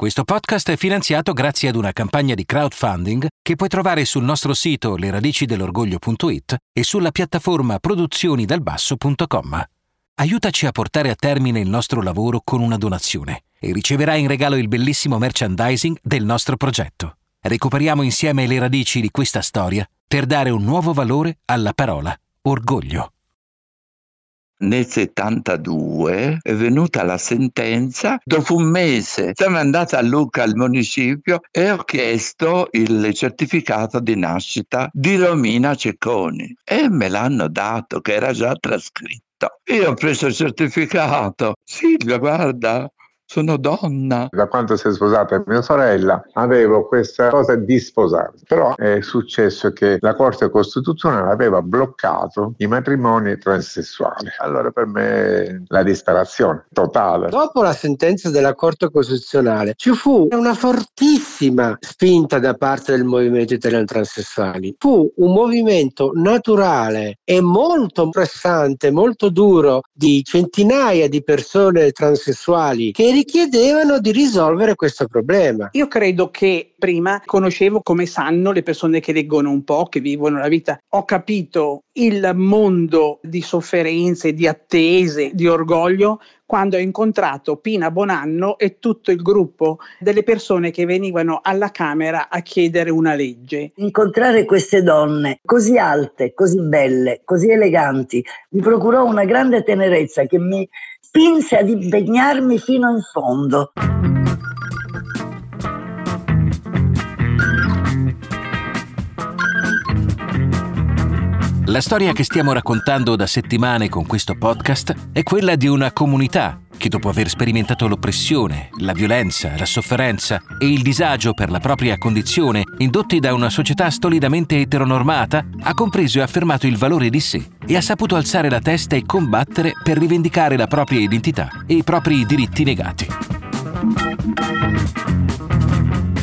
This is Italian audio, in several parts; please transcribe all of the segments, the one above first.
Questo podcast è finanziato grazie ad una campagna di crowdfunding che puoi trovare sul nostro sito leradicidelorgoglio.it e sulla piattaforma produzionidalbasso.com. Aiutaci a portare a termine il nostro lavoro con una donazione e riceverai in regalo il bellissimo merchandising del nostro progetto. Recuperiamo insieme le radici di questa storia per dare un nuovo valore alla parola orgoglio nel 72 è venuta la sentenza, dopo un mese siamo andati a Lucca al municipio e ho chiesto il certificato di nascita di Romina Cecconi e me l'hanno dato che era già trascritto. Io ho preso il certificato. Silvia, guarda, sono donna. Da quando si è sposata mia sorella avevo questa cosa di sposarmi, però è successo che la Corte Costituzionale aveva bloccato i matrimoni transessuali. Allora per me la disperazione totale. Dopo la sentenza della Corte Costituzionale ci fu una fortissima spinta da parte del movimento italiano transessuali. Fu un movimento naturale e molto pressante, molto duro di centinaia di persone transessuali che richiedevano di risolvere questo problema. Io credo che prima conoscevo come sanno le persone che leggono un po', che vivono la vita. Ho capito il mondo di sofferenze, di attese, di orgoglio quando ho incontrato Pina Bonanno e tutto il gruppo delle persone che venivano alla Camera a chiedere una legge. Incontrare queste donne così alte, così belle, così eleganti, mi procurò una grande tenerezza che mi spinse ad impegnarmi fino in fondo. La storia che stiamo raccontando da settimane con questo podcast è quella di una comunità che dopo aver sperimentato l'oppressione, la violenza, la sofferenza e il disagio per la propria condizione indotti da una società stolidamente eteronormata, ha compreso e affermato il valore di sé e ha saputo alzare la testa e combattere per rivendicare la propria identità e i propri diritti negati.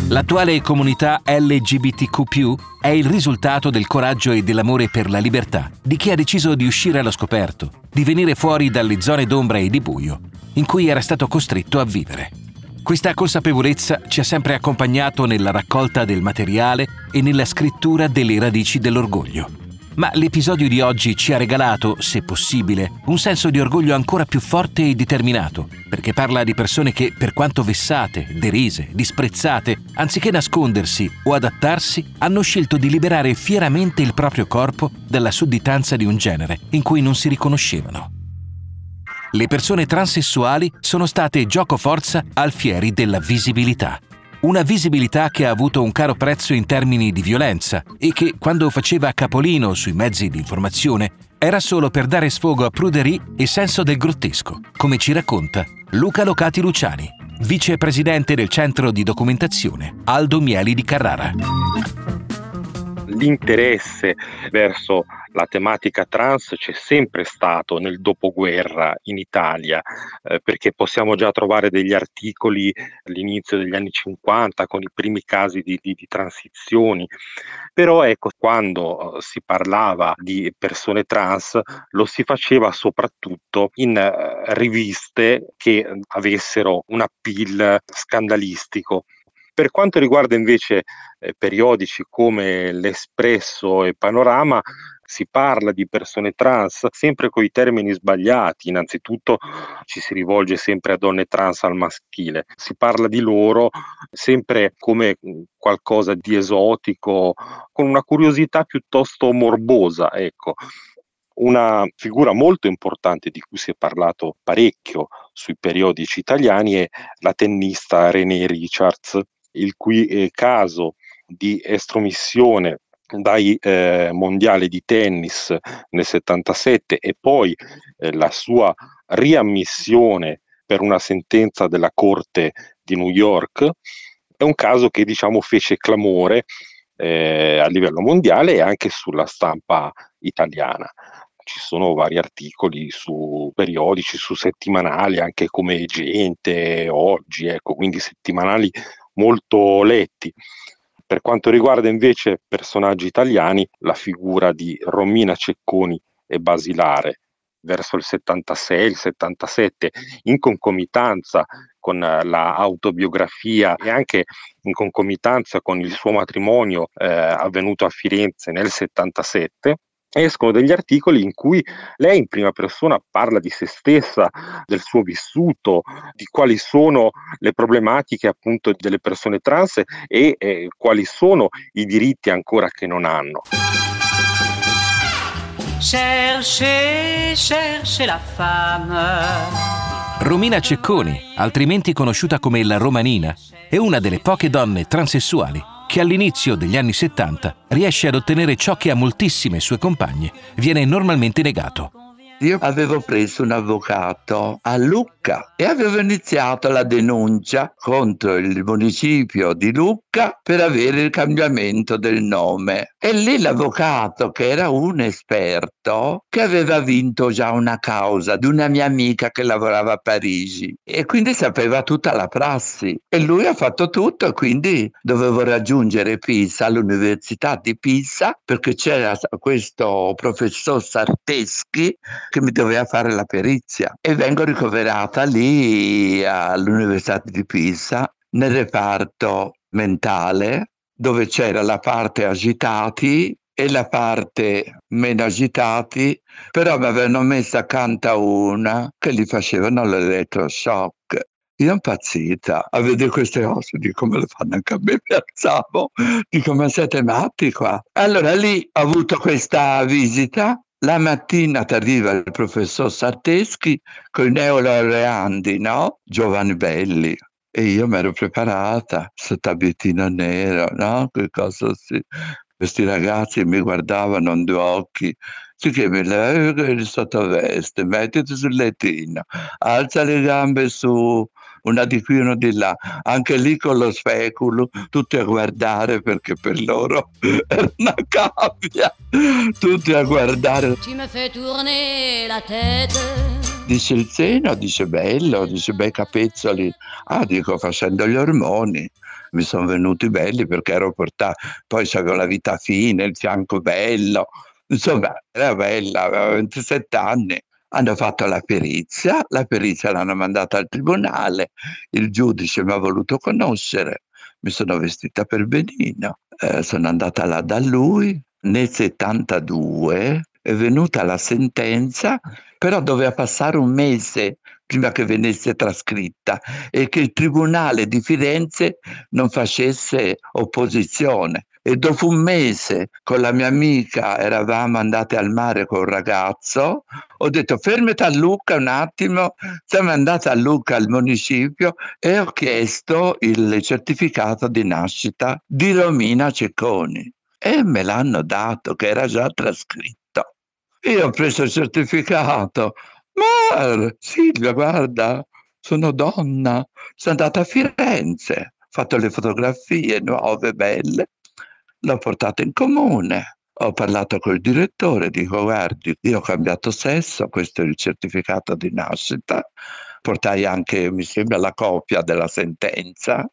L'attuale comunità LGBTQ è il risultato del coraggio e dell'amore per la libertà di chi ha deciso di uscire allo scoperto, di venire fuori dalle zone d'ombra e di buio in cui era stato costretto a vivere. Questa consapevolezza ci ha sempre accompagnato nella raccolta del materiale e nella scrittura delle radici dell'orgoglio. Ma l'episodio di oggi ci ha regalato, se possibile, un senso di orgoglio ancora più forte e determinato, perché parla di persone che, per quanto vessate, derise, disprezzate, anziché nascondersi o adattarsi, hanno scelto di liberare fieramente il proprio corpo dalla sudditanza di un genere in cui non si riconoscevano le persone transessuali sono state gioco forza alfieri della visibilità. Una visibilità che ha avuto un caro prezzo in termini di violenza e che, quando faceva capolino sui mezzi di informazione, era solo per dare sfogo a pruderie e senso del grottesco, come ci racconta Luca Locati Luciani, vicepresidente del centro di documentazione Aldo Mieli di Carrara l'interesse verso la tematica trans c'è sempre stato nel dopoguerra in Italia, eh, perché possiamo già trovare degli articoli all'inizio degli anni 50 con i primi casi di, di, di transizioni, però ecco, quando eh, si parlava di persone trans lo si faceva soprattutto in eh, riviste che avessero un appeal scandalistico per quanto riguarda invece eh, periodici come l'Espresso e Panorama, si parla di persone trans sempre con i termini sbagliati. Innanzitutto ci si rivolge sempre a donne trans al maschile, si parla di loro sempre come qualcosa di esotico, con una curiosità piuttosto morbosa, ecco. Una figura molto importante di cui si è parlato parecchio sui periodici italiani è la tennista René Richards, il cui eh, caso di estromissione dai eh, mondiali di tennis nel 77 e poi eh, la sua riammissione per una sentenza della Corte di New York è un caso che diciamo fece clamore eh, a livello mondiale e anche sulla stampa italiana. Ci sono vari articoli su periodici, su settimanali, anche come Gente, Oggi, ecco, quindi settimanali molto letti. Per quanto riguarda invece personaggi italiani, la figura di Romina Cecconi è basilare verso il 76, il 77, in concomitanza con l'autobiografia e anche in concomitanza con il suo matrimonio eh, avvenuto a Firenze nel 77 escono degli articoli in cui lei in prima persona parla di se stessa, del suo vissuto, di quali sono le problematiche appunto delle persone trans e eh, quali sono i diritti ancora che non hanno. Cherchez, cherchez la femme. Romina Cecconi, altrimenti conosciuta come la Romanina, è una delle poche donne transessuali che all'inizio degli anni 70 riesce ad ottenere ciò che a moltissime sue compagne viene normalmente negato. Io avevo preso un avvocato a Lucca e avevo iniziato la denuncia contro il municipio di Lucca per avere il cambiamento del nome. E lì l'avvocato, che era un esperto, che aveva vinto già una causa di una mia amica che lavorava a Parigi e quindi sapeva tutta la prassi. E lui ha fatto tutto e quindi dovevo raggiungere Pisa, all'università di Pisa, perché c'era questo professor Sarteschi che mi doveva fare la perizia e vengo ricoverata lì all'università di Pisa nel reparto mentale dove c'era la parte agitati e la parte meno agitati, però mi avevano messo accanto a una che gli facevano l'elettroshock. Io impazzita a vedere queste cose, dico come le fanno anche a me, mi alzavo, dico ma siete matti qua. Allora lì ho avuto questa visita, la mattina ti arriva il professor Sarteschi con i neolaureandi, no? Giovani belli, e io mi ero preparata, questo abitino nero, no? Che cosa si... Questi ragazzi mi guardavano in due occhi, sì che mi levi il sottoveste, mettiti sul lettino, alza le gambe su, una di qui, una di là, anche lì con lo speculo, tutti a guardare perché per loro era una cavia, tutti a guardare. Ci mi fai tourner la tête Dice il seno, dice bello, dice bei capezzoli. Ah, dico facendo gli ormoni. Mi sono venuti belli perché ero portato, poi avevo la vita fine, il fianco bello. Insomma, era bella, aveva 27 anni. Hanno fatto la perizia, la perizia l'hanno mandata al tribunale, il giudice mi ha voluto conoscere, mi sono vestita per benino, eh, sono andata là da lui, nel 72 è venuta la sentenza, però doveva passare un mese prima che venisse trascritta e che il Tribunale di Firenze non facesse opposizione. E dopo un mese con la mia amica eravamo andate al mare con un ragazzo, ho detto fermati a Lucca un attimo, siamo andati a Lucca al municipio e ho chiesto il certificato di nascita di Romina Cecconi e me l'hanno dato che era già trascritto. Io ho preso il certificato. Ma Silvia, guarda, sono donna, sono andata a Firenze, ho fatto le fotografie nuove, belle, l'ho portata in comune. Ho parlato col direttore, dico guardi, io ho cambiato sesso, questo è il certificato di nascita, portai anche, mi sembra, la copia della sentenza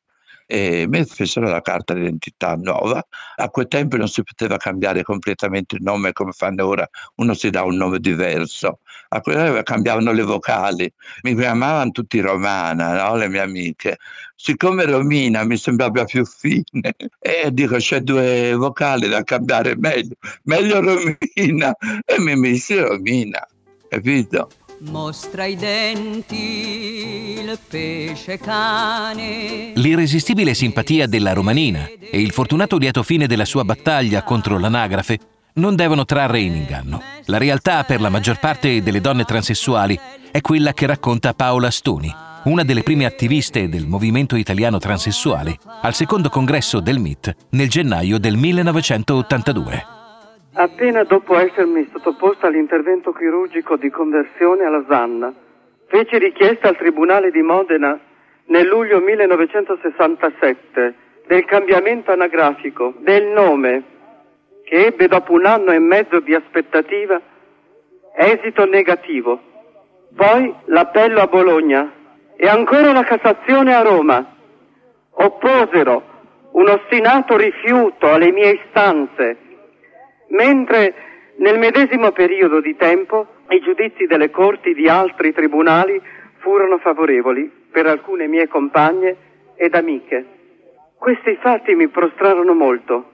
e mi fecero la carta d'identità nuova. A quel tempo non si poteva cambiare completamente il nome come fanno ora, uno si dà un nome diverso. A quel tempo cambiavano le vocali, mi chiamavano tutti Romana, no? le mie amiche. Siccome Romina mi sembrava più fine, e dico c'è due vocali da cambiare meglio, meglio Romina, e mi messi Romina, capito? Mostra i denti, il pesce cane. L'irresistibile simpatia della romanina e il fortunato lieto fine della sua battaglia contro l'anagrafe non devono trarre in inganno. La realtà per la maggior parte delle donne transessuali è quella che racconta Paola Stoni, una delle prime attiviste del movimento italiano transessuale, al secondo congresso del MIT nel gennaio del 1982. Appena dopo essermi sottoposta all'intervento chirurgico di conversione a Losanna, feci richiesta al Tribunale di Modena nel luglio 1967 del cambiamento anagrafico del nome che ebbe dopo un anno e mezzo di aspettativa esito negativo. Poi l'appello a Bologna e ancora la Cassazione a Roma opposero un ostinato rifiuto alle mie istanze mentre nel medesimo periodo di tempo i giudizi delle corti di altri tribunali furono favorevoli per alcune mie compagne ed amiche. Questi fatti mi prostrarono molto.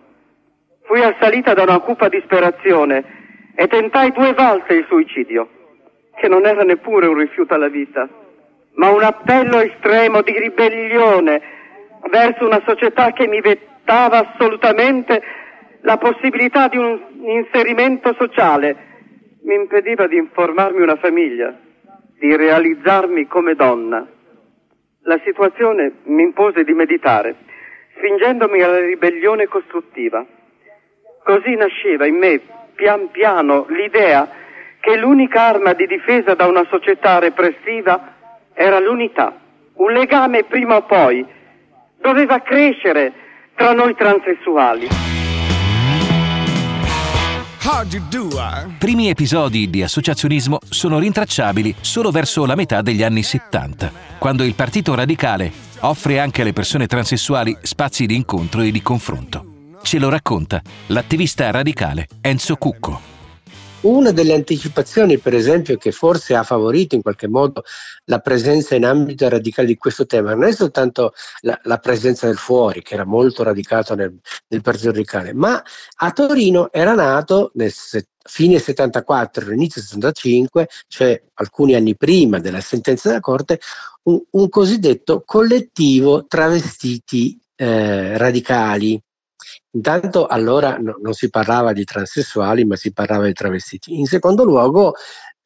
Fui assalita da una cupa disperazione e tentai due volte il suicidio, che non era neppure un rifiuto alla vita, ma un appello estremo di ribellione verso una società che mi vettava assolutamente la possibilità di un inserimento sociale, mi impediva di informarmi una famiglia, di realizzarmi come donna. La situazione mi impose di meditare spingendomi alla ribellione costruttiva. Così nasceva in me pian piano l'idea che l'unica arma di difesa da una società repressiva era l'unità. Un legame prima o poi doveva crescere tra noi transessuali. Primi episodi di associazionismo sono rintracciabili solo verso la metà degli anni 70, quando il Partito Radicale offre anche alle persone transessuali spazi di incontro e di confronto. Ce lo racconta l'attivista radicale Enzo Cucco. Una delle anticipazioni, per esempio, che forse ha favorito in qualche modo la presenza in ambito radicale di questo tema, non è soltanto la, la presenza del fuori, che era molto radicato nel, nel Partito Radicale, ma a Torino era nato nel fine 74, inizio 75, cioè alcuni anni prima della sentenza della Corte, un, un cosiddetto collettivo travestiti eh, radicali. Intanto allora no, non si parlava di transessuali, ma si parlava di travestiti. In secondo luogo,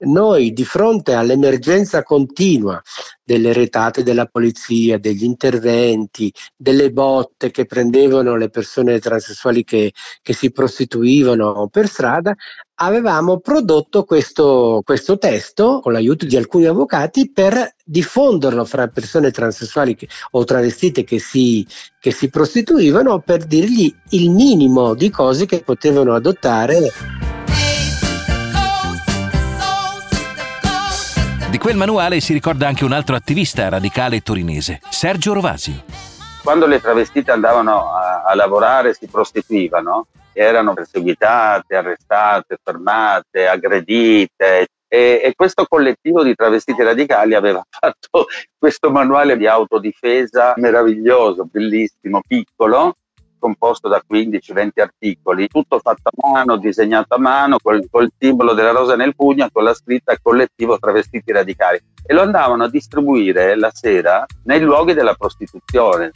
noi di fronte all'emergenza continua delle retate della polizia, degli interventi, delle botte che prendevano le persone transessuali che, che si prostituivano per strada, avevamo prodotto questo, questo, testo con l'aiuto di alcuni avvocati per diffonderlo fra persone transessuali che, o travestite che si, che si prostituivano per dirgli il minimo di cose che potevano adottare. Di quel manuale si ricorda anche un altro attivista radicale torinese, Sergio Rovasio. Quando le travestite andavano a, a lavorare si prostituivano, erano perseguitate, arrestate, fermate, aggredite. E, e, questo collettivo di travestiti radicali aveva fatto questo manuale di autodifesa meraviglioso, bellissimo, piccolo, composto da 15-20 articoli, tutto fatto a mano, disegnato a mano, col, col simbolo della rosa nel pugno, con la scritta collettivo travestiti radicali. E lo andavano a distribuire la sera nei luoghi della prostituzione.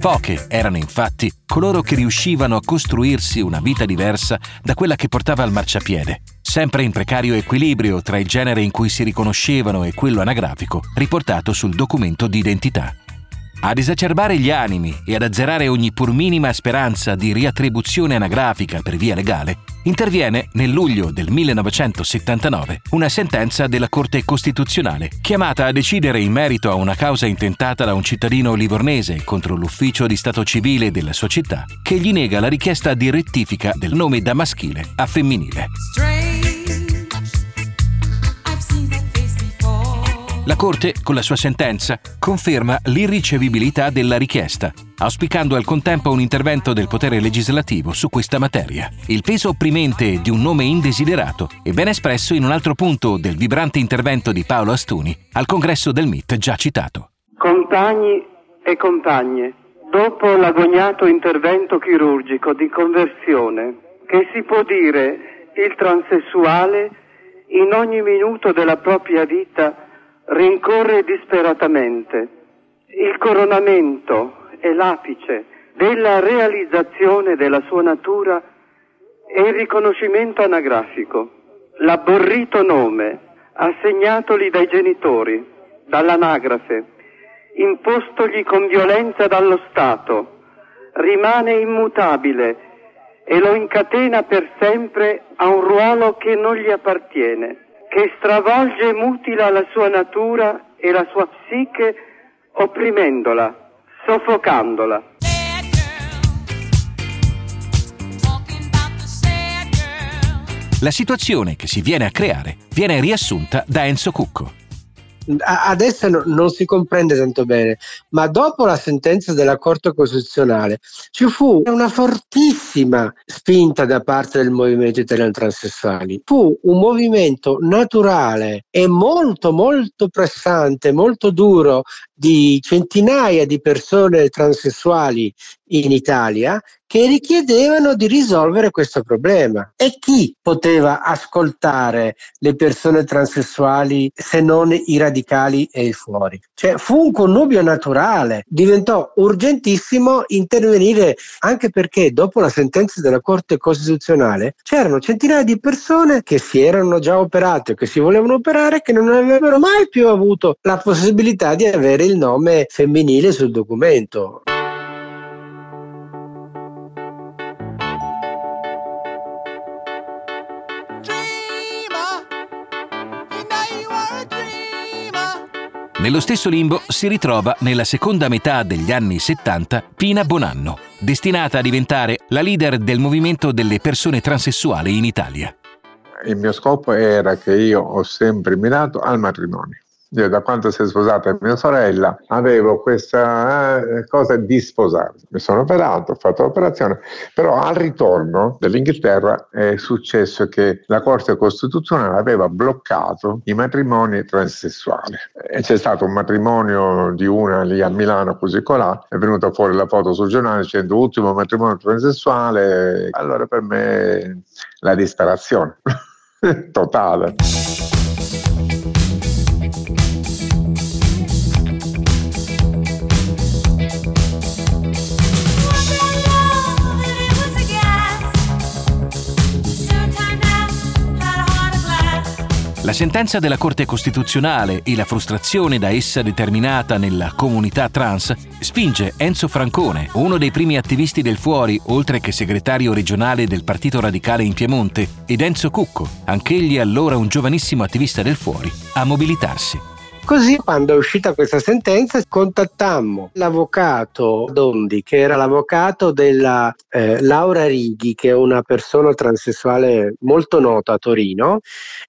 Poche erano infatti coloro che riuscivano a costruirsi una vita diversa da quella che portava al marciapiede, sempre in precario equilibrio tra il genere in cui si riconoscevano e quello anagrafico riportato sul documento di Ad esacerbare gli animi e ad azzerare ogni pur minima speranza di riattribuzione anagrafica per via legale, interviene nel luglio del 1979 una sentenza della Corte Costituzionale chiamata a decidere in merito a una causa intentata da un cittadino livornese contro l'ufficio di stato civile della sua città che gli nega la richiesta di rettifica del nome da maschile a femminile. La Corte, con la sua sentenza, conferma l'irricevibilità della richiesta, auspicando al contempo un intervento del potere legislativo su questa materia. Il peso opprimente di un nome indesiderato è ben espresso in un altro punto del vibrante intervento di Paolo Astuni al congresso del MIT già citato. Compagni e compagne, dopo l'agognato intervento chirurgico di conversione, che si può dire il transessuale in ogni minuto della propria vita rincorre disperatamente. Il coronamento è l'apice della realizzazione della sua natura e il riconoscimento anagrafico. L'abborrito nome, assegnatogli dai genitori, dall'anagrafe, impostogli con violenza dallo Stato, rimane immutabile e lo incatena per sempre a un ruolo che non gli appartiene che stravolge e mutila la sua natura e la sua psiche opprimendola, soffocandola. La situazione che si viene a creare viene riassunta da Enzo Cucco. Adesso no, non si comprende tanto bene, ma dopo la sentenza della Corte Costituzionale ci fu una fortissima spinta da parte del movimento italiano transessuali. Fu un movimento naturale e molto molto pressante, molto duro di centinaia di persone transessuali in Italia che richiedevano di risolvere questo problema. E chi poteva ascoltare le persone transessuali se non i radicali e i fuori? Cioè fu un connubio naturale, diventò urgentissimo intervenire anche perché dopo la sentenza della Corte Costituzionale c'erano centinaia di persone che si erano già operate che si volevano operare che non avrebbero mai più avuto la possibilità di avere il nome femminile sul documento. Nello stesso limbo si ritrova nella seconda metà degli anni 70 Pina Bonanno, destinata a diventare la leader del movimento delle persone transessuali in Italia. Il mio scopo era che io ho sempre mirato al matrimonio. Io da quando si è sposata mia sorella avevo questa eh, cosa di sposarmi. Mi sono operato, ho fatto l'operazione, però al ritorno dall'Inghilterra è successo che la Corte Costituzionale aveva bloccato i matrimoni transessuali. E c'è stato un matrimonio di una lì a Milano, così colà, è venuta fuori la foto sul giornale dicendo ultimo matrimonio transessuale. Allora per me la disperazione totale. La sentenza della Corte Costituzionale e la frustrazione da essa determinata nella comunità trans spinge Enzo Francone, uno dei primi attivisti del fuori, oltre che segretario regionale del Partito Radicale in Piemonte, ed Enzo Cucco, anch'egli allora un giovanissimo attivista del fuori, a mobilitarsi. Così quando è uscita questa sentenza contattammo l'avvocato Dondi, che era l'avvocato della eh, Laura Righi, che è una persona transessuale molto nota a Torino,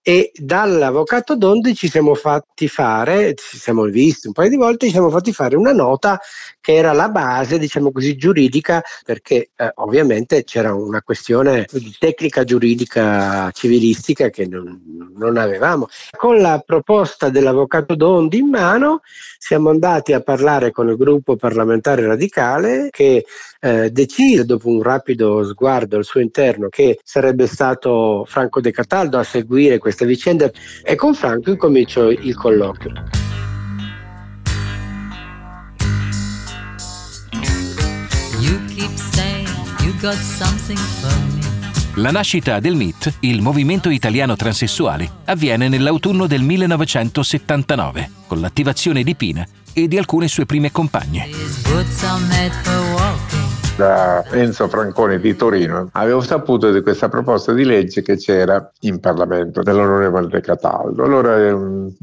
e dall'avvocato Dondi ci siamo fatti fare, ci siamo visti un paio di volte, ci siamo fatti fare una nota che era la base, diciamo così, giuridica, perché eh, ovviamente c'era una questione di tecnica giuridica civilistica che non, non avevamo. Con la proposta dell'avvocato Dondi Dondi in mano, siamo andati a parlare con il gruppo parlamentare radicale che eh, decise, dopo un rapido sguardo al suo interno, che sarebbe stato Franco De Cataldo a seguire questa vicenda e con Franco incominciò il colloquio. You keep saying you got something for me. La nascita del MIT, il Movimento Italiano Transessuale, avviene nell'autunno del 1979, con l'attivazione di Pina e di alcune sue prime compagne da Enzo Franconi di Torino, avevo saputo di questa proposta di legge che c'era in Parlamento dell'onorevole De Cataldo. Allora ehm,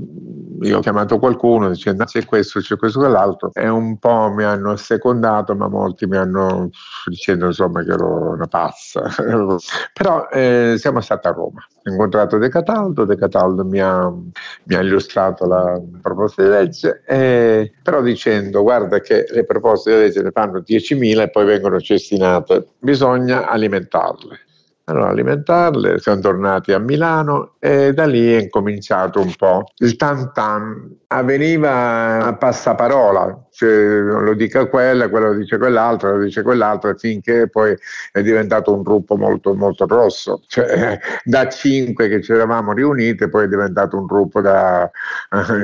io ho chiamato qualcuno dicendo c'è questo, c'è questo, quell'altro e un po' mi hanno assecondato, ma molti mi hanno dicendo insomma che ero una pazza. Però eh, siamo stati a Roma, incontrato De Cataldo, De Cataldo mi ha, mi ha illustrato la proposta di legge, e, però dicendo guarda che le proposte di legge ne fanno 10.000 e poi vengono cestinate, bisogna alimentarle. Allora, alimentarle, siamo tornati a Milano e da lì è incominciato un po'. Il tan tan avveniva a passaparola, cioè, lo dica quella, quello lo dice quell'altro, lo dice quell'altro, finché poi è diventato un gruppo molto, molto grosso. Cioè, da cinque che ci eravamo riuniti, poi è diventato un gruppo da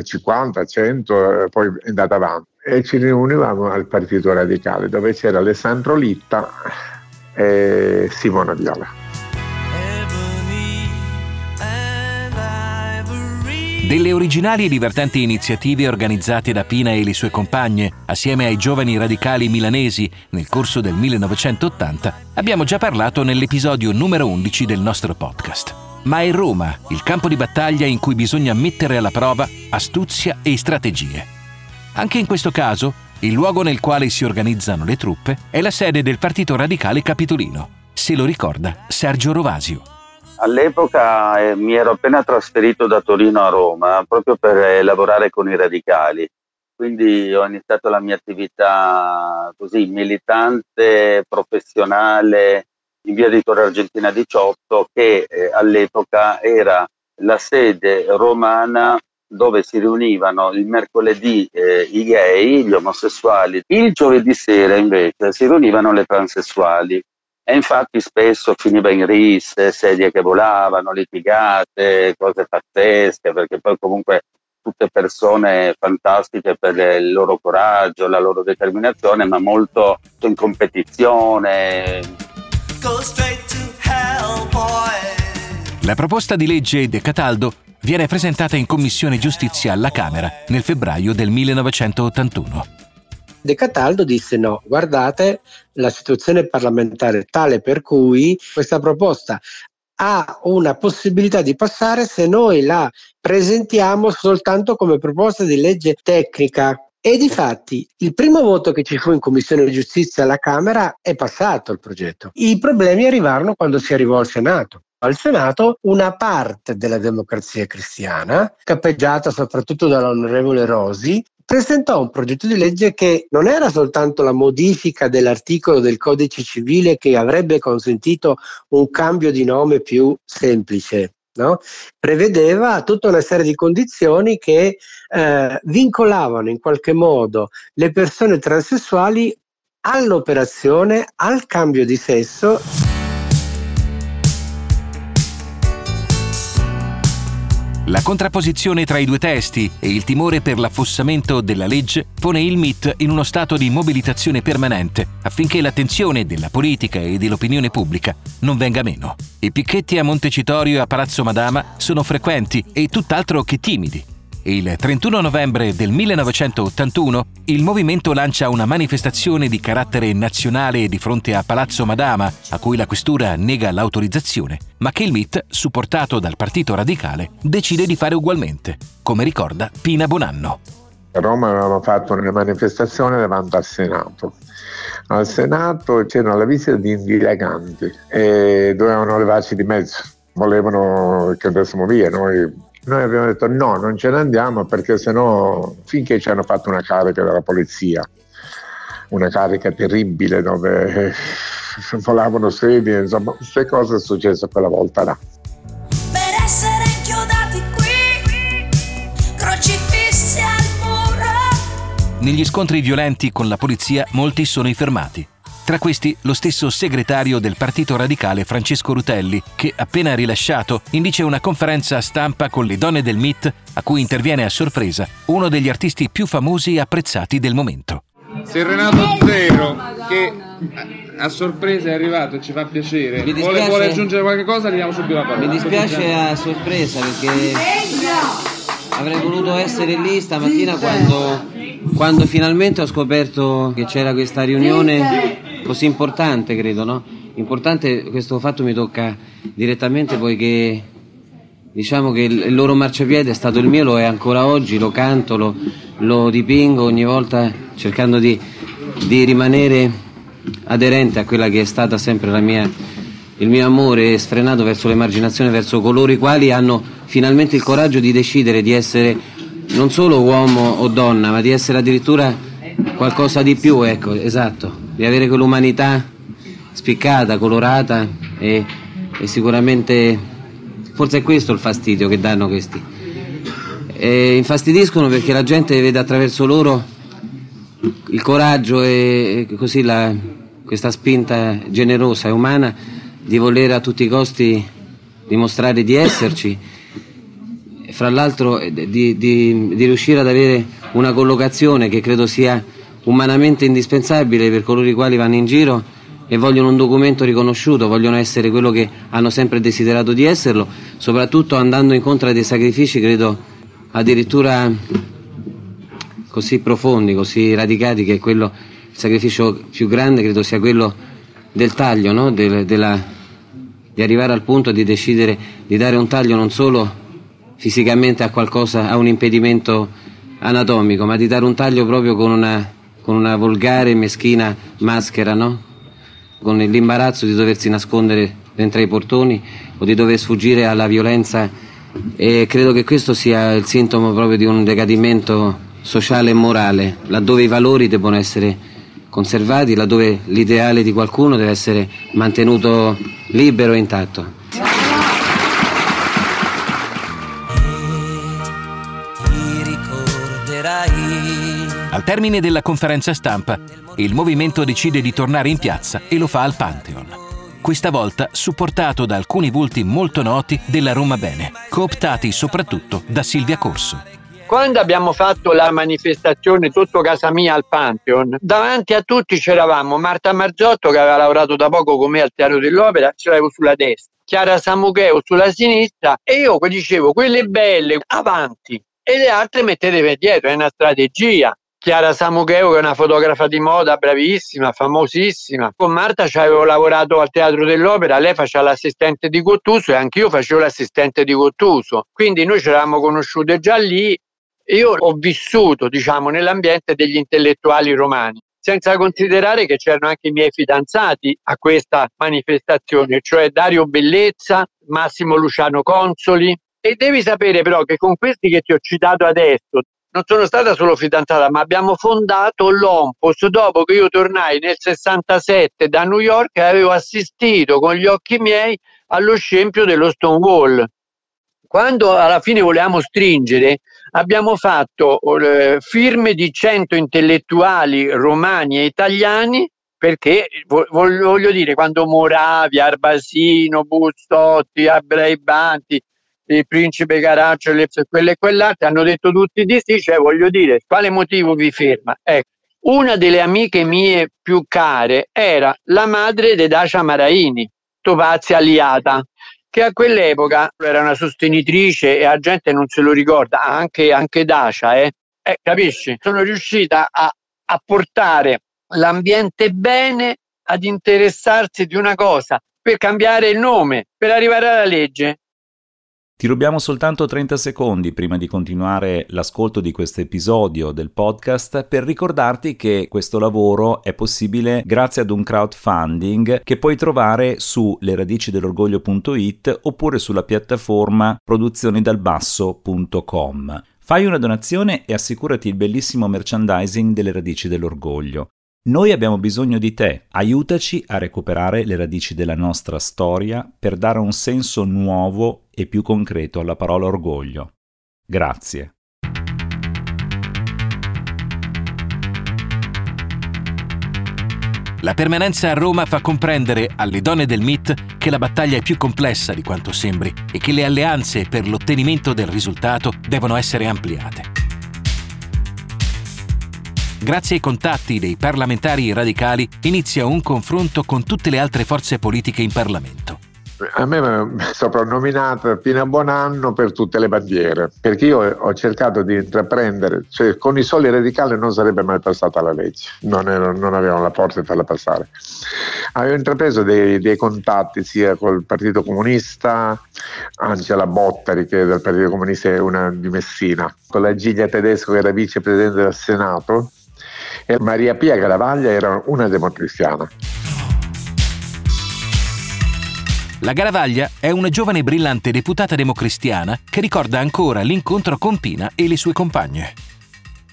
50, 100, poi è andato avanti e ci riunivamo al Partito Radicale dove c'era Alessandro Litta e Simona Viola. Delle originali e divertenti iniziative organizzate da Pina e le sue compagne assieme ai giovani radicali milanesi nel corso del 1980 abbiamo già parlato nell'episodio numero 11 del nostro podcast. Ma è Roma il campo di battaglia in cui bisogna mettere alla prova astuzia e strategie. Anche in questo caso, il luogo nel quale si organizzano le truppe è la sede del Partito Radicale Capitolino. Se lo ricorda Sergio Rovasio. All'epoca eh, mi ero appena trasferito da Torino a Roma proprio per eh, lavorare con i radicali, quindi ho iniziato la mia attività così militante, professionale in via di Argentina 18 che eh, all'epoca era la sede romana dove si riunivano il mercoledì eh, i gay, gli omosessuali, il giovedì sera invece si riunivano le transessuali e infatti spesso finiva in risse, sedie che volavano, litigate, cose pazzesche, perché poi comunque tutte persone fantastiche per il loro coraggio, la loro determinazione, ma molto in competizione. La proposta di legge De Cataldo viene presentata in Commissione Giustizia alla Camera nel febbraio del 1981. De Cataldo disse no, guardate, la situazione parlamentare è tale per cui questa proposta ha una possibilità di passare se noi la presentiamo soltanto come proposta di legge tecnica. E di fatti il primo voto che ci fu in Commissione Giustizia alla Camera è passato il progetto. I problemi arrivarono quando si arrivò al Senato al Senato una parte della democrazia cristiana, capeggiata soprattutto dall'onorevole Rosi, presentò un progetto di legge che non era soltanto la modifica dell'articolo del codice civile che avrebbe consentito un cambio di nome più semplice, No? prevedeva tutta una serie di condizioni che eh, vincolavano in qualche modo le persone transessuali all'operazione, al cambio di sesso. La contrapposizione tra i due testi e il timore per l'affossamento della legge pone il MIT in uno stato di mobilitazione permanente affinché l'attenzione della politica e dell'opinione pubblica non venga meno. I picchetti a Montecitorio e a Palazzo Madama sono frequenti e tutt'altro che timidi il 31 novembre del 1981 il movimento lancia una manifestazione di carattere nazionale di fronte a Palazzo Madama, a cui la questura nega l'autorizzazione, ma che il MIT, supportato dal Partito Radicale, decide di fare ugualmente, come ricorda Pina Bonanno. A Roma avevamo fatto una manifestazione davanti al Senato. Al Senato c'erano la visita di indileganti e dovevano levarci di mezzo, volevano che andassimo via, noi noi abbiamo detto no, non ce ne andiamo perché sennò finché ci hanno fatto una carica della polizia, una carica terribile dove volavano sedie, insomma, queste cose è successo quella volta là. Per essere inchiodati qui, crocifissi al muro. Negli scontri violenti con la polizia molti sono i fermati. Tra questi lo stesso segretario del Partito Radicale Francesco Rutelli, che appena rilasciato indice una conferenza stampa con le donne del MIT a cui interviene a sorpresa uno degli artisti più famosi e apprezzati del momento. Se Renato Zero, che a sorpresa è arrivato e ci fa piacere, dispiace, vuole, vuole, aggiungere qualche cosa, arriviamo subito alla parola. Mi dispiace a sorpresa perché avrei voluto essere lì stamattina quando, quando finalmente ho scoperto che c'era questa riunione così importante, credo, no? Importante questo fatto mi tocca direttamente poiché diciamo che il loro marciapiede è stato il mio, lo è ancora oggi, lo canto, lo, lo dipingo ogni volta cercando di, di, rimanere aderente a quella che è stata sempre mia, il mio amore sfrenato verso l'emarginazione, verso coloro i quali hanno finalmente il coraggio di decidere di essere non solo uomo o donna, ma di essere addirittura qualcosa di più, ecco, esatto di avere quell'umanità spiccata, colorata e, e, sicuramente forse è questo il fastidio che danno questi. E infastidiscono perché la gente vede attraverso loro il coraggio e, così la, questa spinta generosa e umana di voler a tutti i costi dimostrare di esserci, fra l'altro eh, di, di, di riuscire ad avere una collocazione che credo sia umanamente indispensabile per coloro i quali vanno in giro e vogliono un documento riconosciuto, vogliono essere quello che hanno sempre desiderato di esserlo, soprattutto andando incontro a dei sacrifici, credo addirittura così profondi, così radicati, che quello, il sacrificio più grande credo sia quello del taglio, no? del, della, di arrivare al punto di decidere di dare un taglio non solo fisicamente a qualcosa, a un impedimento anatomico, ma di dare un taglio proprio con una con una volgare e meschina maschera, no? con l'imbarazzo di doversi nascondere dentro ai portoni o di dover sfuggire alla violenza e credo che questo sia il sintomo proprio di un decadimento sociale e morale, laddove i valori devono essere conservati, laddove l'ideale di qualcuno deve essere mantenuto libero e intatto. Al termine della conferenza stampa, il movimento decide di tornare in piazza e lo fa al Pantheon. Questa volta supportato da alcuni volti molto noti della Roma Bene, cooptati soprattutto da Silvia Corso. Quando abbiamo fatto la manifestazione sotto casa mia al Pantheon, davanti a tutti c'eravamo Marta Marzotto che aveva lavorato da poco con me al Teatro dell'Opera, ce l'avevo sulla destra, Chiara Samucheo sulla sinistra e io dicevo quelle belle avanti e le altre mettetevi dietro, è una strategia. Chiara Samucheo che è una fotografa di moda bravissima, famosissima. Con Marta ci avevo lavorato al Teatro dell'Opera, lei faceva l'assistente di Gottuso e anch'io facevo l'assistente di Gottuso. Quindi noi ci eravamo conosciute già lì io ho vissuto, diciamo, nell'ambiente degli intellettuali romani, senza considerare che c'erano anche i miei fidanzati a questa manifestazione, cioè Dario Bellezza, Massimo Luciano Consoli. E devi sapere però che con questi che ti ho citato adesso, non sono stata solo fidanzata, ma abbiamo fondato l'Ompos dopo che io tornai nel 67 da New York e avevo assistito con gli occhi miei allo scempio dello Stonewall. Quando alla fine volevamo stringere, abbiamo fatto eh, firme di 100 intellettuali romani e italiani perché voglio dire quando Moravia, Arbasino, Bustotti, Abrei Banti, il principe Caraccio, quelle e quell'altre hanno detto tutti di sì, cioè voglio dire quale motivo vi ferma? Ecco, una delle amiche mie più care era la madre di Dacia Maraini, Topazia Aliata, che a quell'epoca era una sostenitrice e la gente non se lo ricorda, anche, anche Dacia, eh? eh capisci? Sono riuscita a, a portare l'ambiente bene ad interessarsi di una cosa per cambiare il nome, per arrivare alla legge. Ti rubiamo soltanto 30 secondi prima di continuare l'ascolto di questo episodio del podcast per ricordarti che questo lavoro è possibile grazie ad un crowdfunding che puoi trovare su leradici oppure sulla piattaforma produzionidalbasso.com. Fai una donazione e assicurati il bellissimo merchandising delle radici dell'orgoglio. Noi abbiamo bisogno di te, aiutaci a recuperare le radici della nostra storia per dare un senso nuovo e più concreto alla parola orgoglio. Grazie. La permanenza a Roma fa comprendere alle donne del MIT che la battaglia è più complessa di quanto sembri e che le alleanze per l'ottenimento del risultato devono essere ampliate. Grazie ai contatti dei parlamentari radicali inizia un confronto con tutte le altre forze politiche in Parlamento. A me mi è soprannominato Pina Buonanno per tutte le bandiere, perché io ho cercato di intraprendere, cioè con i soli radicali non sarebbe mai passata la legge, non, ero, non avevano la forza di farla passare. Avevo intrapreso dei, dei, contatti sia col Partito Comunista, Angela Bottari che del Partito Comunista è una di Messina, con la Giglia Tedesco che era vicepresidente del Senato, e Maria Pia Garavaglia era una democristiana. La Garavaglia è una giovane e brillante deputata democristiana che ricorda ancora l'incontro con Pina e le sue compagne.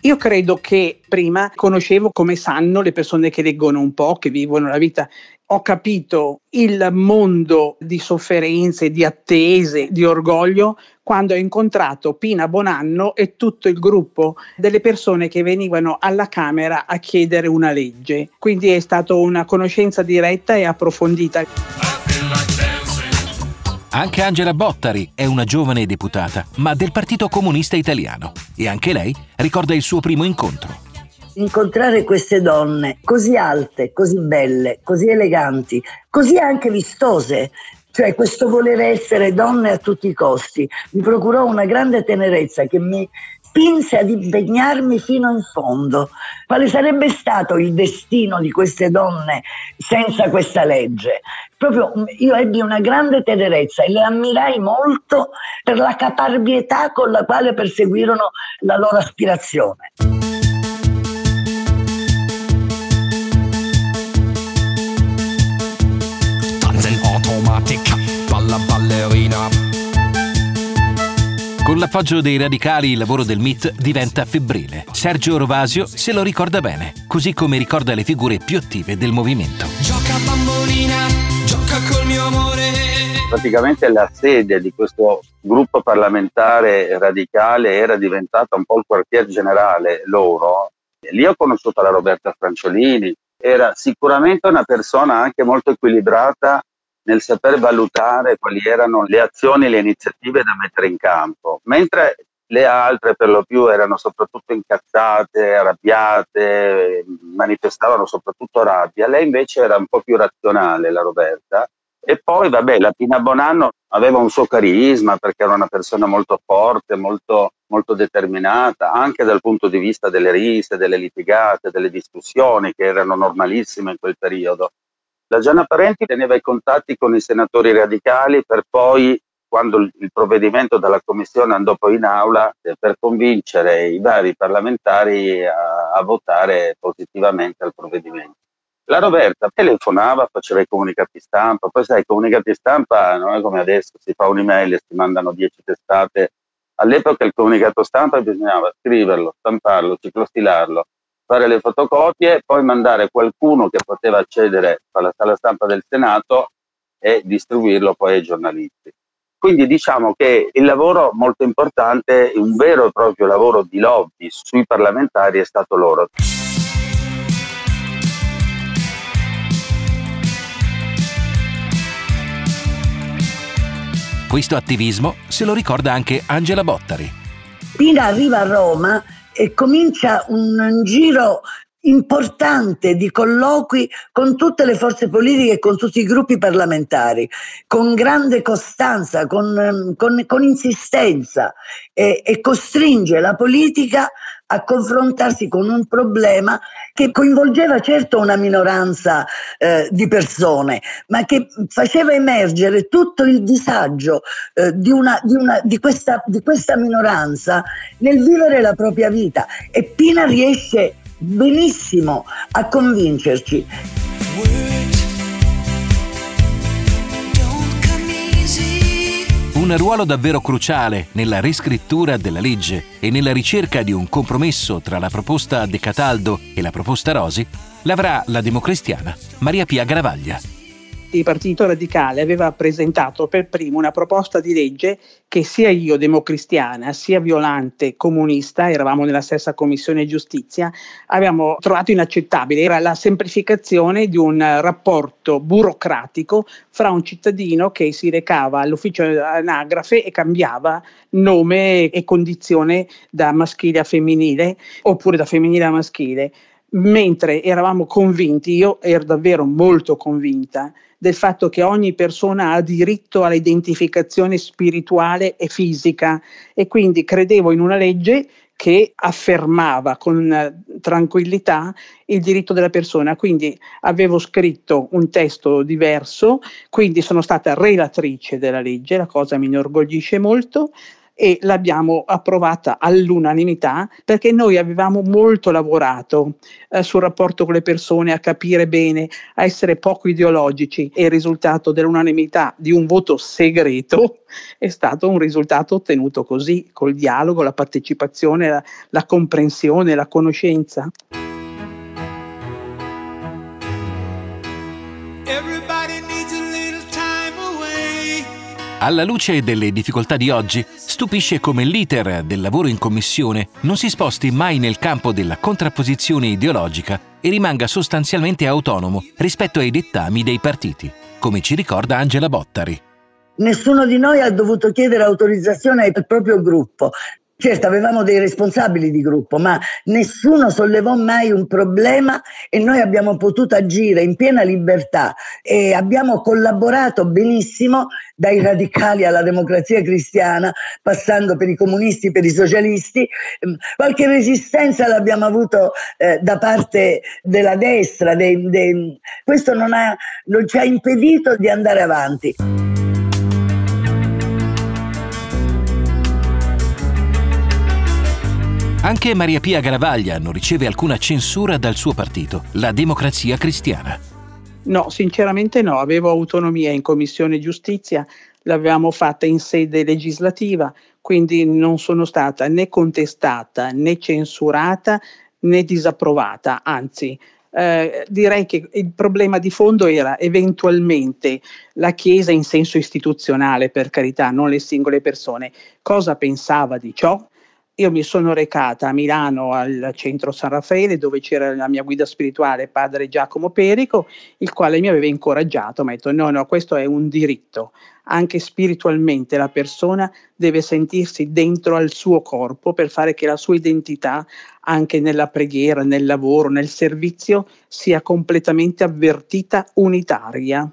Io credo che prima conoscevo come sanno le persone che leggono un po', che vivono la vita. Ho capito il mondo di sofferenze, di attese, di orgoglio quando ho incontrato Pina Bonanno e tutto il gruppo delle persone che venivano alla Camera a chiedere una legge. Quindi è stata una conoscenza diretta e approfondita. Anche Angela Bottari è una giovane deputata, ma del Partito Comunista Italiano. E anche lei ricorda il suo primo incontro. Incontrare queste donne così alte, così belle, così eleganti, così anche vistose, cioè questo voler essere donne a tutti i costi, mi procurò una grande tenerezza che mi spinse ad impegnarmi fino in fondo. Quale sarebbe stato il destino di queste donne senza questa legge? Proprio io ebbi una grande tenerezza e le ammirai molto per la caparbietà con la quale perseguirono la loro aspirazione. Balla balla ballerina. Con l'appoggio dei radicali il lavoro del MIT diventa febbrile. Sergio Rovasio se lo ricorda bene, così come ricorda le figure più attive del movimento. Gioca bambolina, gioca col mio amore. Praticamente la sede di questo gruppo parlamentare radicale era diventata un po' il quartier generale loro. Lì ho conosciuto la Roberta Franciolini, era sicuramente una persona anche molto equilibrata nel saper valutare quali erano le azioni e le iniziative da mettere in campo, mentre le altre per lo più erano soprattutto incazzate, arrabbiate, manifestavano soprattutto rabbia. Lei invece era un po' più razionale, la Roberta. E poi, vabbè, la Pina Bonanno aveva un suo carisma perché era una persona molto forte, molto, molto determinata, anche dal punto di vista delle risse, delle litigate, delle discussioni che erano normalissime in quel periodo. La Gianna Parenti teneva i contatti con i senatori radicali per poi, quando il provvedimento della Commissione andò poi in aula, eh, per convincere i vari parlamentari a, a votare positivamente al provvedimento. La Roberta telefonava, faceva i comunicati stampa, poi sai, i comunicati stampa non è come adesso, si fa un'email e si mandano dieci testate. All'epoca il comunicato stampa bisognava scriverlo, stamparlo, ciclostilarlo, fare le fotocopie, poi mandare qualcuno che poteva accedere alla sala stampa del Senato e distribuirlo poi ai giornalisti. Quindi diciamo che il lavoro molto importante, un vero e proprio lavoro di lobby sui parlamentari è stato loro. Questo attivismo se lo ricorda anche Angela Bottari. Pina arriva a Roma e comincia un giro importante di colloqui con tutte le forze politiche e con tutti i gruppi parlamentari, con grande costanza, con, con, con insistenza e, e costringe la politica a confrontarsi con un problema che coinvolgeva certo una minoranza eh, di persone, ma che faceva emergere tutto il disagio eh, di, una, di, una, di, questa, di questa minoranza nel vivere la propria vita. E Pina riesce benissimo a convincerci. Un ruolo davvero cruciale nella riscrittura della legge e nella ricerca di un compromesso tra la proposta De Cataldo e la proposta Rosi l'avrà la democristiana Maria Pia Gravaglia il Partito Radicale aveva presentato per primo una proposta di legge che sia io, democristiana, sia Violante, comunista, eravamo nella stessa commissione giustizia, abbiamo trovato inaccettabile. Era la semplificazione di un rapporto burocratico fra un cittadino che si recava all'ufficio anagrafe e cambiava nome e condizione da maschile a femminile oppure da femminile a maschile mentre eravamo convinti, io ero davvero molto convinta del fatto che ogni persona ha diritto all'identificazione spirituale e fisica e quindi credevo in una legge che affermava con tranquillità il diritto della persona. Quindi avevo scritto un testo diverso, quindi sono stata relatrice della legge, la cosa mi inorgoglisce molto e l'abbiamo approvata all'unanimità perché noi avevamo molto lavorato eh, sul rapporto con le persone, a capire bene, a essere poco ideologici e il risultato dell'unanimità di un voto segreto è stato un risultato ottenuto così, col dialogo, la partecipazione, la, la comprensione, la conoscenza. Alla luce delle difficoltà di oggi, stupisce come l'iter del lavoro in commissione non si sposti mai nel campo della contrapposizione ideologica e rimanga sostanzialmente autonomo rispetto ai dettami dei partiti, come ci ricorda Angela Bottari. Nessuno di noi ha dovuto chiedere autorizzazione al proprio gruppo. Certo, avevamo dei responsabili di gruppo, ma nessuno sollevò mai un problema e noi abbiamo potuto agire in piena libertà e abbiamo collaborato benissimo dai radicali alla democrazia cristiana, passando per i comunisti, per i socialisti. Ehm, qualche resistenza l'abbiamo avuto eh, da parte della destra, dei, dei... questo non, ha, non ci ha impedito di andare avanti. Anche Maria Pia Garavaglia non riceve alcuna censura dal suo partito, la Democrazia Cristiana. No, sinceramente no, avevo autonomia in Commissione Giustizia, l'avevamo fatta in sede legislativa, quindi non sono stata né contestata né censurata né disapprovata, anzi eh, direi che il problema di fondo era eventualmente la Chiesa in senso istituzionale, per carità, non le singole persone, cosa pensava di ciò io mi sono recata a Milano al centro San Raffaele dove c'era la mia guida spirituale, padre Giacomo Perico, il quale mi aveva incoraggiato, mi ha detto no, no, questo è un diritto, anche spiritualmente la persona deve sentirsi dentro al suo corpo per fare che la sua identità anche nella preghiera, nel lavoro, nel servizio sia completamente avvertita unitaria.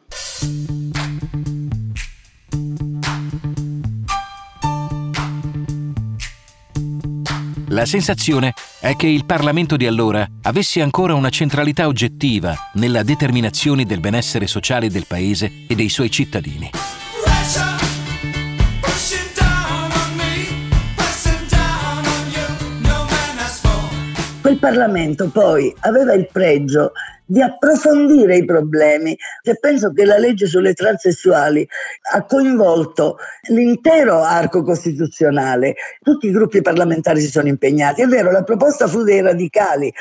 La sensazione è che il Parlamento di allora avesse ancora una centralità oggettiva nella determinazione del benessere sociale del Paese e dei suoi cittadini. Quel Parlamento poi aveva il pregio di approfondire i problemi. Cioè, penso che la legge sulle transessuali ha coinvolto l'intero arco costituzionale, tutti i gruppi parlamentari si sono impegnati. È vero, la proposta fu dei radicali,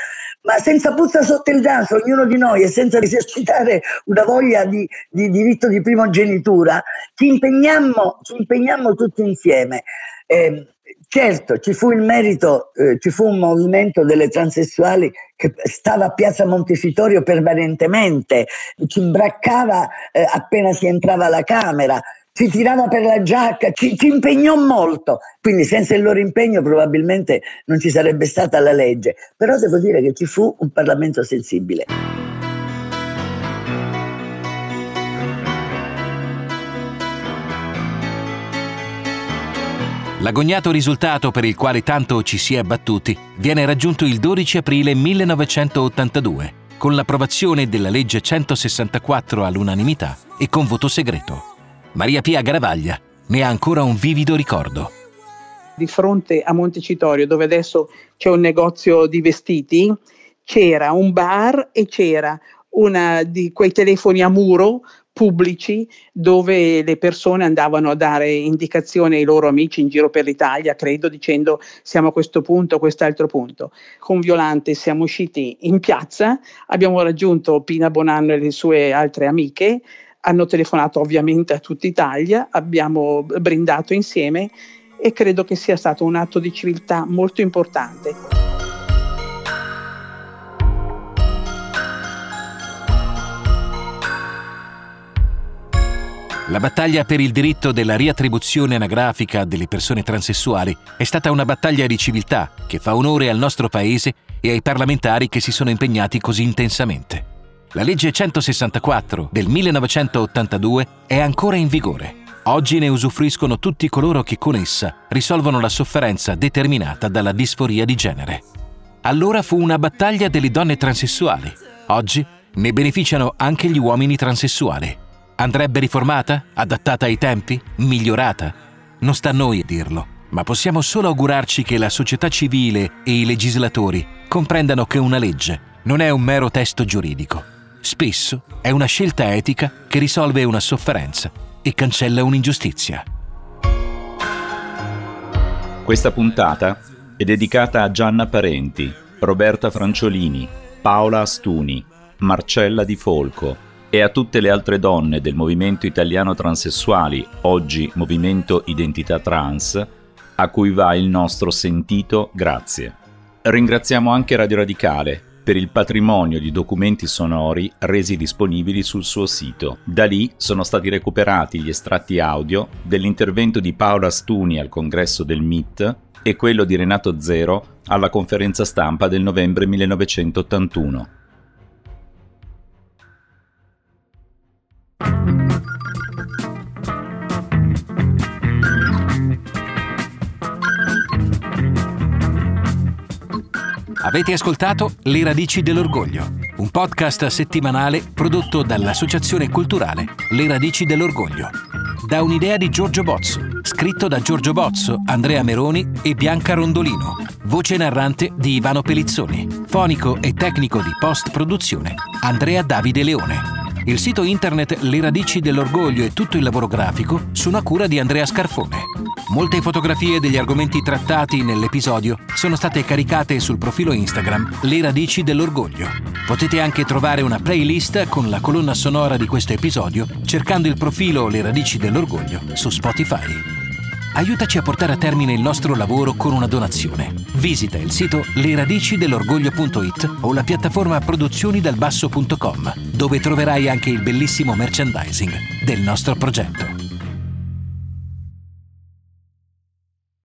ma senza puzza sotto il naso, ognuno di noi e senza esercitare una voglia di, di diritto di primogenitura, ci impegniamo, ci impegniamo tutti insieme. Eh, Certo, ci fu il merito, eh, ci fu un movimento delle transessuali che stava a Piazza Montefitorio permanentemente, ci imbraccava eh, appena si entrava alla Camera, ci tirava per la giacca, ci, ci, impegnò molto, quindi senza il loro impegno probabilmente non ci sarebbe stata la legge, però devo dire che ci fu un Parlamento sensibile. L'agognato risultato per il quale tanto ci si è battuti viene raggiunto il 12 aprile 1982 con l'approvazione della legge 164 all'unanimità e con voto segreto. Maria Pia Garavaglia ne ha ancora un vivido ricordo. Di fronte a Montecitorio, dove adesso c'è un negozio di vestiti, c'era un bar e c'era una di quei telefoni a muro pubblici dove le persone andavano a dare indicazioni ai loro amici in giro per l'Italia, credo, dicendo siamo a questo punto, a quest'altro punto. Con Violante siamo usciti in piazza, abbiamo raggiunto Pina Bonanno e le sue altre amiche, hanno telefonato ovviamente a tutta Italia, abbiamo brindato insieme e credo che sia stato un atto di civiltà molto importante. La battaglia per il diritto della riattribuzione anagrafica delle persone transessuali è stata una battaglia di civiltà che fa onore al nostro paese e ai parlamentari che si sono impegnati così intensamente. La legge 164 del 1982 è ancora in vigore. Oggi ne usufruiscono tutti coloro che con essa risolvono la sofferenza determinata dalla disforia di genere. Allora fu una battaglia delle donne transessuali. Oggi ne beneficiano anche gli uomini transessuali. Andrebbe riformata? Adattata ai tempi? Migliorata? Non sta a noi dirlo, ma possiamo solo augurarci che la società civile e i legislatori comprendano che una legge non è un mero testo giuridico. Spesso è una scelta etica che risolve una sofferenza e cancella un'ingiustizia. Questa puntata è dedicata a Gianna Parenti, Roberta Franciolini, Paola Astuni, Marcella Di Folco, e a tutte le altre donne del movimento italiano transessuali, oggi Movimento Identità Trans, a cui va il nostro sentito grazie. Ringraziamo anche Radio Radicale per il patrimonio di documenti sonori resi disponibili sul suo sito. Da lì sono stati recuperati gli estratti audio dell'intervento di Paola Stuni al congresso del MIT e quello di Renato Zero alla conferenza stampa del novembre 1981. Avete ascoltato Le radici dell'orgoglio, un podcast settimanale prodotto dall'Associazione Culturale Le radici dell'orgoglio. Da un'idea di Giorgio Bozzo, scritto da Giorgio Bozzo, Andrea Meroni e Bianca Rondolino. Voce narrante di Ivano Pelizzoni. Fonico e tecnico di post-produzione Andrea Davide Leone. Il sito internet Le radici dell'orgoglio e tutto il lavoro grafico sono a cura di Andrea Scarfone. Molte fotografie degli argomenti trattati nell'episodio sono state caricate sul profilo Instagram Le radici dell'orgoglio. Potete anche trovare una playlist con la colonna sonora di questo episodio cercando il profilo Le radici dell'orgoglio su Spotify. Aiutaci a portare a termine il nostro lavoro con una donazione. Visita il sito leradicidelorgoglio.it o la piattaforma produzionidalbasso.com, dove troverai anche il bellissimo merchandising del nostro progetto.